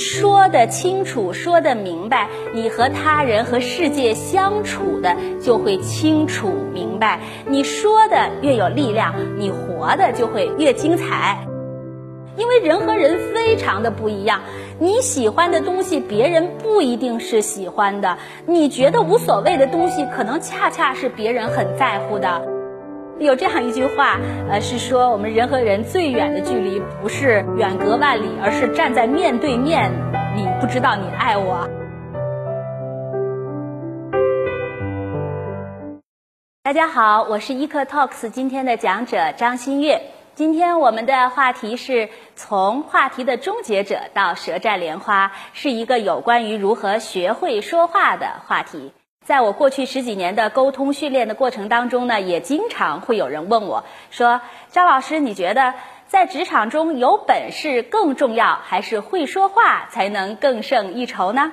说的清楚，说的明白，你和他人和世界相处的就会清楚明白。你说的越有力量，你活的就会越精彩。因为人和人非常的不一样，你喜欢的东西，别人不一定是喜欢的；你觉得无所谓的东西，可能恰恰是别人很在乎的。有这样一句话，呃，是说我们人和人最远的距离，不是远隔万里，而是站在面对面，你不知道你爱我。大家好，我是 e 课 Talks 今天的讲者张馨月。今天我们的话题是从话题的终结者到舌战莲花，是一个有关于如何学会说话的话题。在我过去十几年的沟通训练的过程当中呢，也经常会有人问我说：“张老师，你觉得在职场中有本事更重要，还是会说话才能更胜一筹呢？”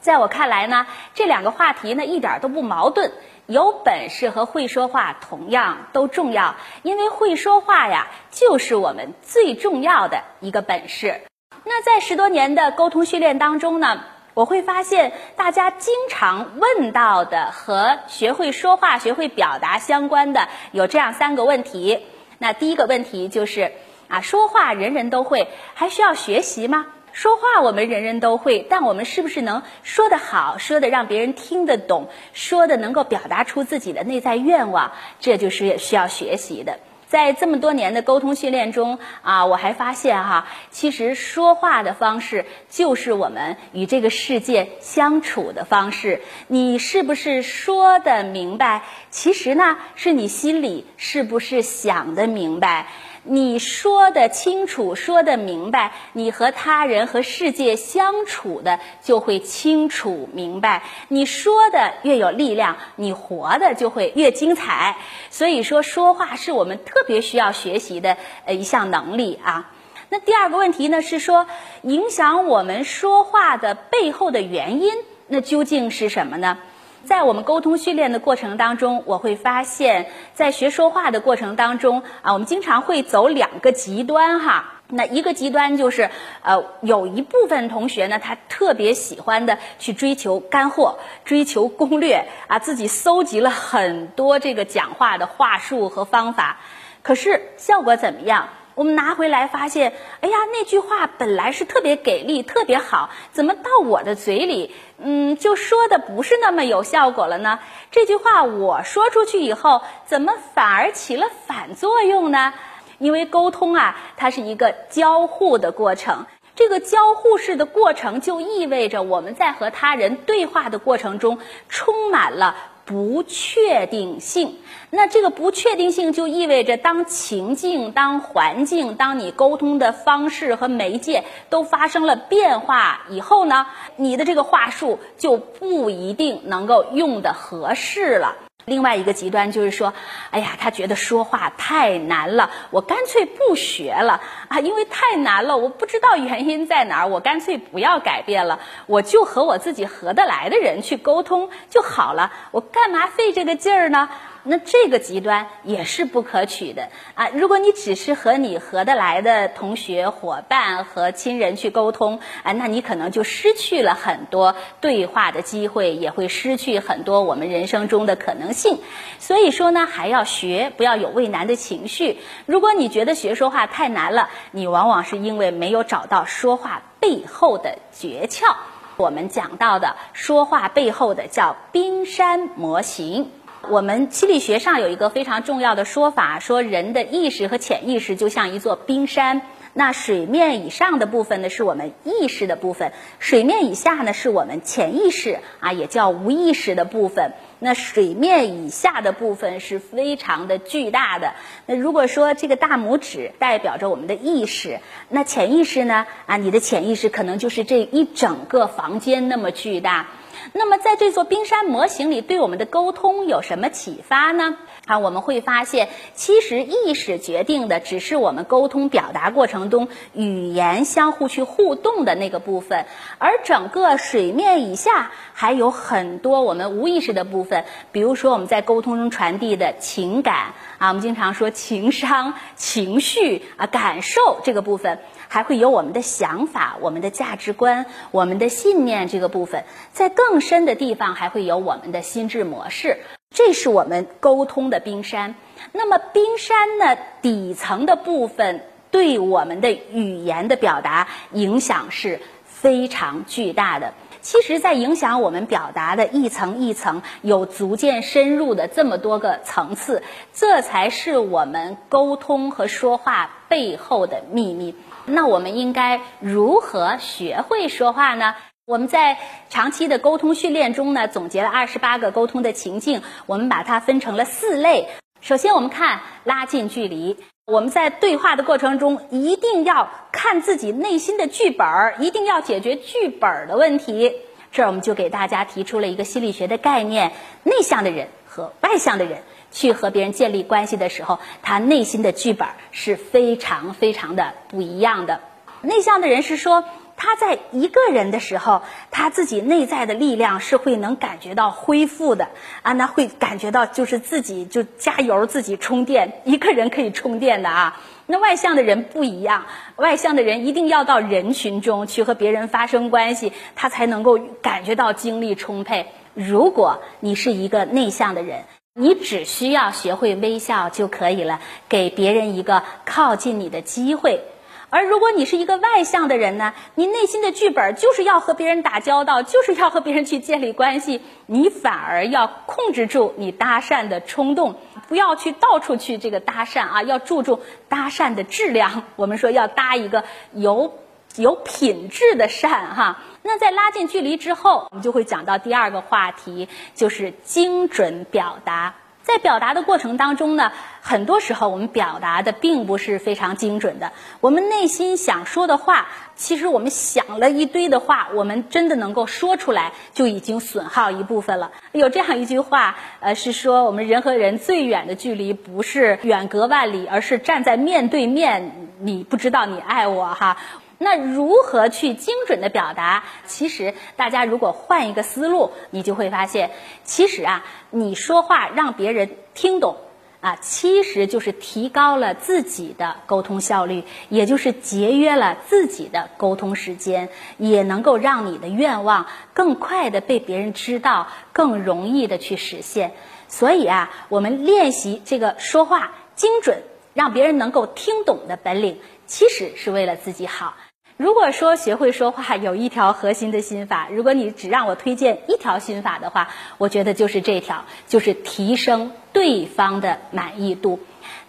在我看来呢，这两个话题呢一点都不矛盾。有本事和会说话同样都重要，因为会说话呀，就是我们最重要的一个本事。那在十多年的沟通训练当中呢，我会发现大家经常问到的和学会说话、学会表达相关的有这样三个问题。那第一个问题就是啊，说话人人都会，还需要学习吗？说话我们人人都会，但我们是不是能说得好，说的让别人听得懂，说的能够表达出自己的内在愿望，这就是需要学习的。在这么多年的沟通训练中啊，我还发现哈，其实说话的方式就是我们与这个世界相处的方式。你是不是说的明白？其实呢，是你心里是不是想的明白？你说的清楚，说的明白，你和他人和世界相处的就会清楚明白。你说的越有力量，你活的就会越精彩。所以说，说话是我们特别需要学习的呃一项能力啊。那第二个问题呢，是说影响我们说话的背后的原因，那究竟是什么呢？在我们沟通训练的过程当中，我会发现，在学说话的过程当中啊，我们经常会走两个极端哈。那一个极端就是，呃，有一部分同学呢，他特别喜欢的去追求干货，追求攻略啊，自己搜集了很多这个讲话的话术和方法，可是效果怎么样？我们拿回来发现，哎呀，那句话本来是特别给力、特别好，怎么到我的嘴里，嗯，就说的不是那么有效果了呢？这句话我说出去以后，怎么反而起了反作用呢？因为沟通啊，它是一个交互的过程，这个交互式的过程就意味着我们在和他人对话的过程中充满了。不确定性，那这个不确定性就意味着，当情境、当环境、当你沟通的方式和媒介都发生了变化以后呢，你的这个话术就不一定能够用的合适了。另外一个极端就是说，哎呀，他觉得说话太难了，我干脆不学了啊，因为太难了，我不知道原因在哪儿，我干脆不要改变了，我就和我自己合得来的人去沟通就好了，我干嘛费这个劲儿呢？那这个极端也是不可取的啊！如果你只是和你合得来的同学、伙伴和亲人去沟通啊，那你可能就失去了很多对话的机会，也会失去很多我们人生中的可能性。所以说呢，还要学，不要有畏难的情绪。如果你觉得学说话太难了，你往往是因为没有找到说话背后的诀窍。我们讲到的说话背后的叫冰山模型。我们心理学上有一个非常重要的说法，说人的意识和潜意识就像一座冰山，那水面以上的部分呢是我们意识的部分，水面以下呢是我们潜意识啊，也叫无意识的部分。那水面以下的部分是非常的巨大的。那如果说这个大拇指代表着我们的意识，那潜意识呢啊，你的潜意识可能就是这一整个房间那么巨大。那么，在这座冰山模型里，对我们的沟通有什么启发呢？啊，我们会发现，其实意识决定的只是我们沟通表达过程中语言相互去互动的那个部分，而整个水面以下还有很多我们无意识的部分，比如说我们在沟通中传递的情感啊，我们经常说情商、情绪啊、感受这个部分。还会有我们的想法、我们的价值观、我们的信念这个部分，在更深的地方还会有我们的心智模式，这是我们沟通的冰山。那么冰山呢，底层的部分对我们的语言的表达影响是非常巨大的。其实，在影响我们表达的一层一层，有逐渐深入的这么多个层次，这才是我们沟通和说话背后的秘密。那我们应该如何学会说话呢？我们在长期的沟通训练中呢，总结了二十八个沟通的情境，我们把它分成了四类。首先，我们看拉近距离。我们在对话的过程中，一定要看自己内心的剧本儿，一定要解决剧本儿的问题。这儿我们就给大家提出了一个心理学的概念：内向的人和外向的人去和别人建立关系的时候，他内心的剧本是非常非常的不一样的。内向的人是说。他在一个人的时候，他自己内在的力量是会能感觉到恢复的啊，那会感觉到就是自己就加油，自己充电，一个人可以充电的啊。那外向的人不一样，外向的人一定要到人群中去和别人发生关系，他才能够感觉到精力充沛。如果你是一个内向的人，你只需要学会微笑就可以了，给别人一个靠近你的机会。而如果你是一个外向的人呢，你内心的剧本就是要和别人打交道，就是要和别人去建立关系，你反而要控制住你搭讪的冲动，不要去到处去这个搭讪啊，要注重搭讪的质量。我们说要搭一个有有品质的讪哈。那在拉近距离之后，我们就会讲到第二个话题，就是精准表达。在表达的过程当中呢，很多时候我们表达的并不是非常精准的。我们内心想说的话，其实我们想了一堆的话，我们真的能够说出来，就已经损耗一部分了。有这样一句话，呃，是说我们人和人最远的距离不是远隔万里，而是站在面对面，你不知道你爱我哈。那如何去精准的表达？其实大家如果换一个思路，你就会发现，其实啊，你说话让别人听懂，啊，其实就是提高了自己的沟通效率，也就是节约了自己的沟通时间，也能够让你的愿望更快的被别人知道，更容易的去实现。所以啊，我们练习这个说话精准，让别人能够听懂的本领，其实是为了自己好。如果说学会说话有一条核心的心法，如果你只让我推荐一条心法的话，我觉得就是这条，就是提升对方的满意度。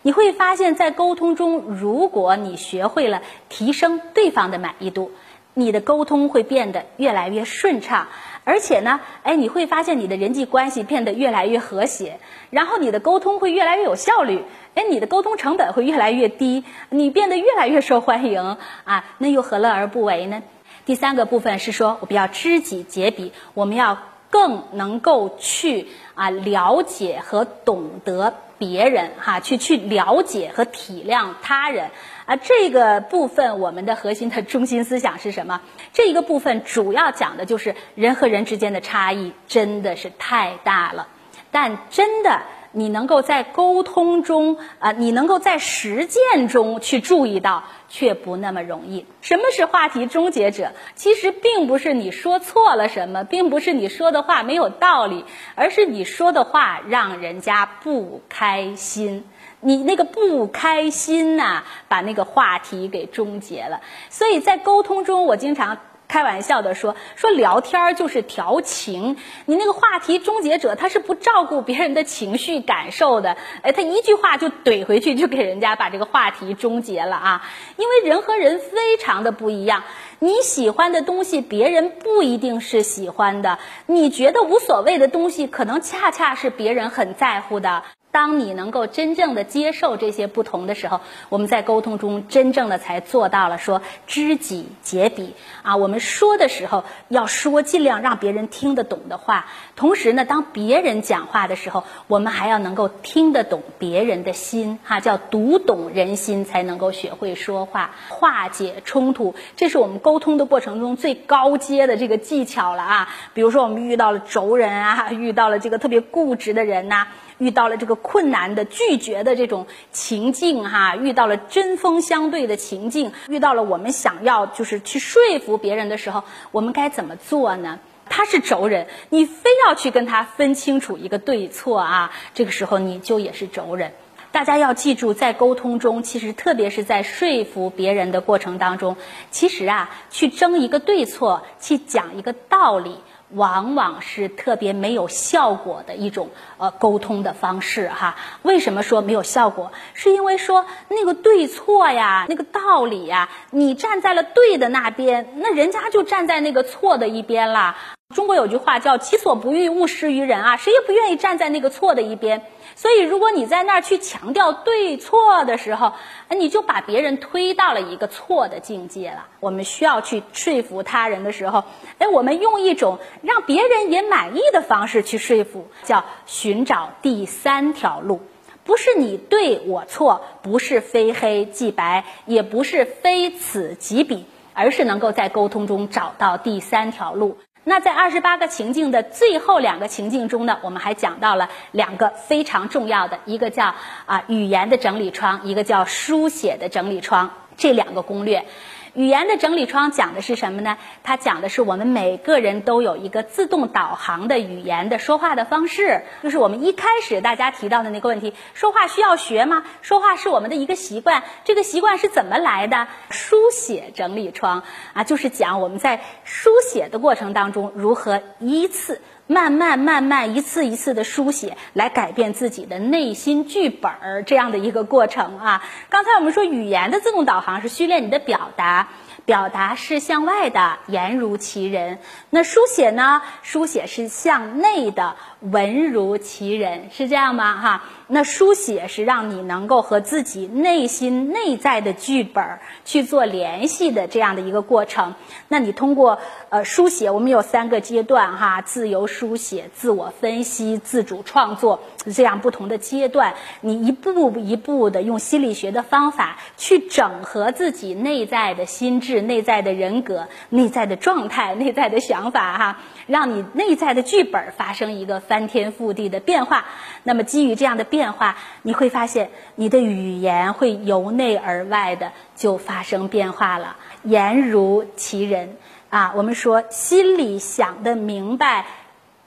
你会发现在沟通中，如果你学会了提升对方的满意度，你的沟通会变得越来越顺畅。而且呢，哎，你会发现你的人际关系变得越来越和谐，然后你的沟通会越来越有效率，哎，你的沟通成本会越来越低，你变得越来越受欢迎啊，那又何乐而不为呢？第三个部分是说，我们要知己解彼，我们要更能够去啊了解和懂得别人哈，去去了解和体谅他人。啊，这个部分我们的核心的中心思想是什么？这一个部分主要讲的就是人和人之间的差异真的是太大了，但真的你能够在沟通中啊，你能够在实践中去注意到，却不那么容易。什么是话题终结者？其实并不是你说错了什么，并不是你说的话没有道理，而是你说的话让人家不开心。你那个不开心呐，把那个话题给终结了。所以在沟通中，我经常开玩笑的说，说聊天就是调情。你那个话题终结者，他是不照顾别人的情绪感受的。哎，他一句话就怼回去，就给人家把这个话题终结了啊。因为人和人非常的不一样，你喜欢的东西，别人不一定是喜欢的；你觉得无所谓的东西，可能恰恰是别人很在乎的。当你能够真正的接受这些不同的时候，我们在沟通中真正的才做到了说知己解彼啊。我们说的时候要说尽量让别人听得懂的话，同时呢，当别人讲话的时候，我们还要能够听得懂别人的心哈，叫读懂人心，才能够学会说话，化解冲突。这是我们沟通的过程中最高阶的这个技巧了啊。比如说我们遇到了轴人啊，遇到了这个特别固执的人呐。遇到了这个困难的拒绝的这种情境哈，遇到了针锋相对的情境，遇到了我们想要就是去说服别人的时候，我们该怎么做呢？他是轴人，你非要去跟他分清楚一个对错啊，这个时候你就也是轴人。大家要记住，在沟通中，其实特别是在说服别人的过程当中，其实啊，去争一个对错，去讲一个道理。往往是特别没有效果的一种呃沟通的方式哈。为什么说没有效果？是因为说那个对错呀，那个道理呀，你站在了对的那边，那人家就站在那个错的一边啦。中国有句话叫“己所不欲，勿施于人”啊，谁也不愿意站在那个错的一边。所以，如果你在那儿去强调对错的时候，你就把别人推到了一个错的境界了。我们需要去说服他人的时候，哎，我们用一种让别人也满意的方式去说服，叫寻找第三条路，不是你对我错，不是非黑即白，也不是非此即彼，而是能够在沟通中找到第三条路。那在二十八个情境的最后两个情境中呢，我们还讲到了两个非常重要的，一个叫啊语言的整理窗，一个叫书写的整理窗，这两个攻略。语言的整理窗讲的是什么呢？它讲的是我们每个人都有一个自动导航的语言的说话的方式，就是我们一开始大家提到的那个问题：说话需要学吗？说话是我们的一个习惯，这个习惯是怎么来的？书写整理窗啊，就是讲我们在书写的过程当中如何依次。慢慢慢慢，一次一次的书写，来改变自己的内心剧本儿，这样的一个过程啊。刚才我们说，语言的自动导航是训练你的表达。表达是向外的，言如其人。那书写呢？书写是向内的，文如其人，是这样吗？哈，那书写是让你能够和自己内心内在的剧本去做联系的这样的一个过程。那你通过呃书写，我们有三个阶段哈：自由书写、自我分析、自主创作，这样不同的阶段，你一步一步的用心理学的方法去整合自己内在的心智。内在的人格、内在的状态、内在的想法，哈，让你内在的剧本发生一个翻天覆地的变化。那么，基于这样的变化，你会发现你的语言会由内而外的就发生变化了。言如其人啊，我们说心里想的明白。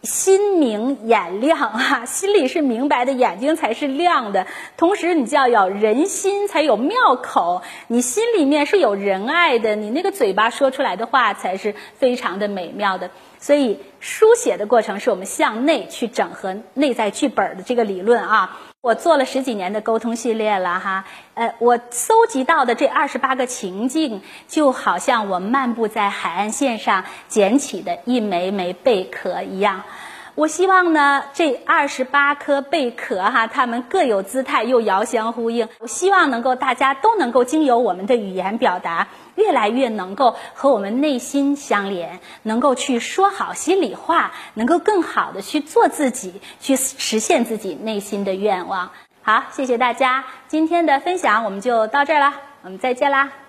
心明眼亮啊，心里是明白的，眼睛才是亮的。同时，你就要有人心才有妙口，你心里面是有仁爱的，你那个嘴巴说出来的话才是非常的美妙的。所以，书写的过程是我们向内去整合内在剧本的这个理论啊。我做了十几年的沟通系列了哈，呃，我搜集到的这二十八个情境，就好像我漫步在海岸线上捡起的一枚枚贝壳一样。我希望呢，这二十八颗贝壳哈，它们各有姿态，又遥相呼应。我希望能够大家都能够经由我们的语言表达，越来越能够和我们内心相连，能够去说好心里话，能够更好的去做自己，去实现自己内心的愿望。好，谢谢大家，今天的分享我们就到这儿了，我们再见啦。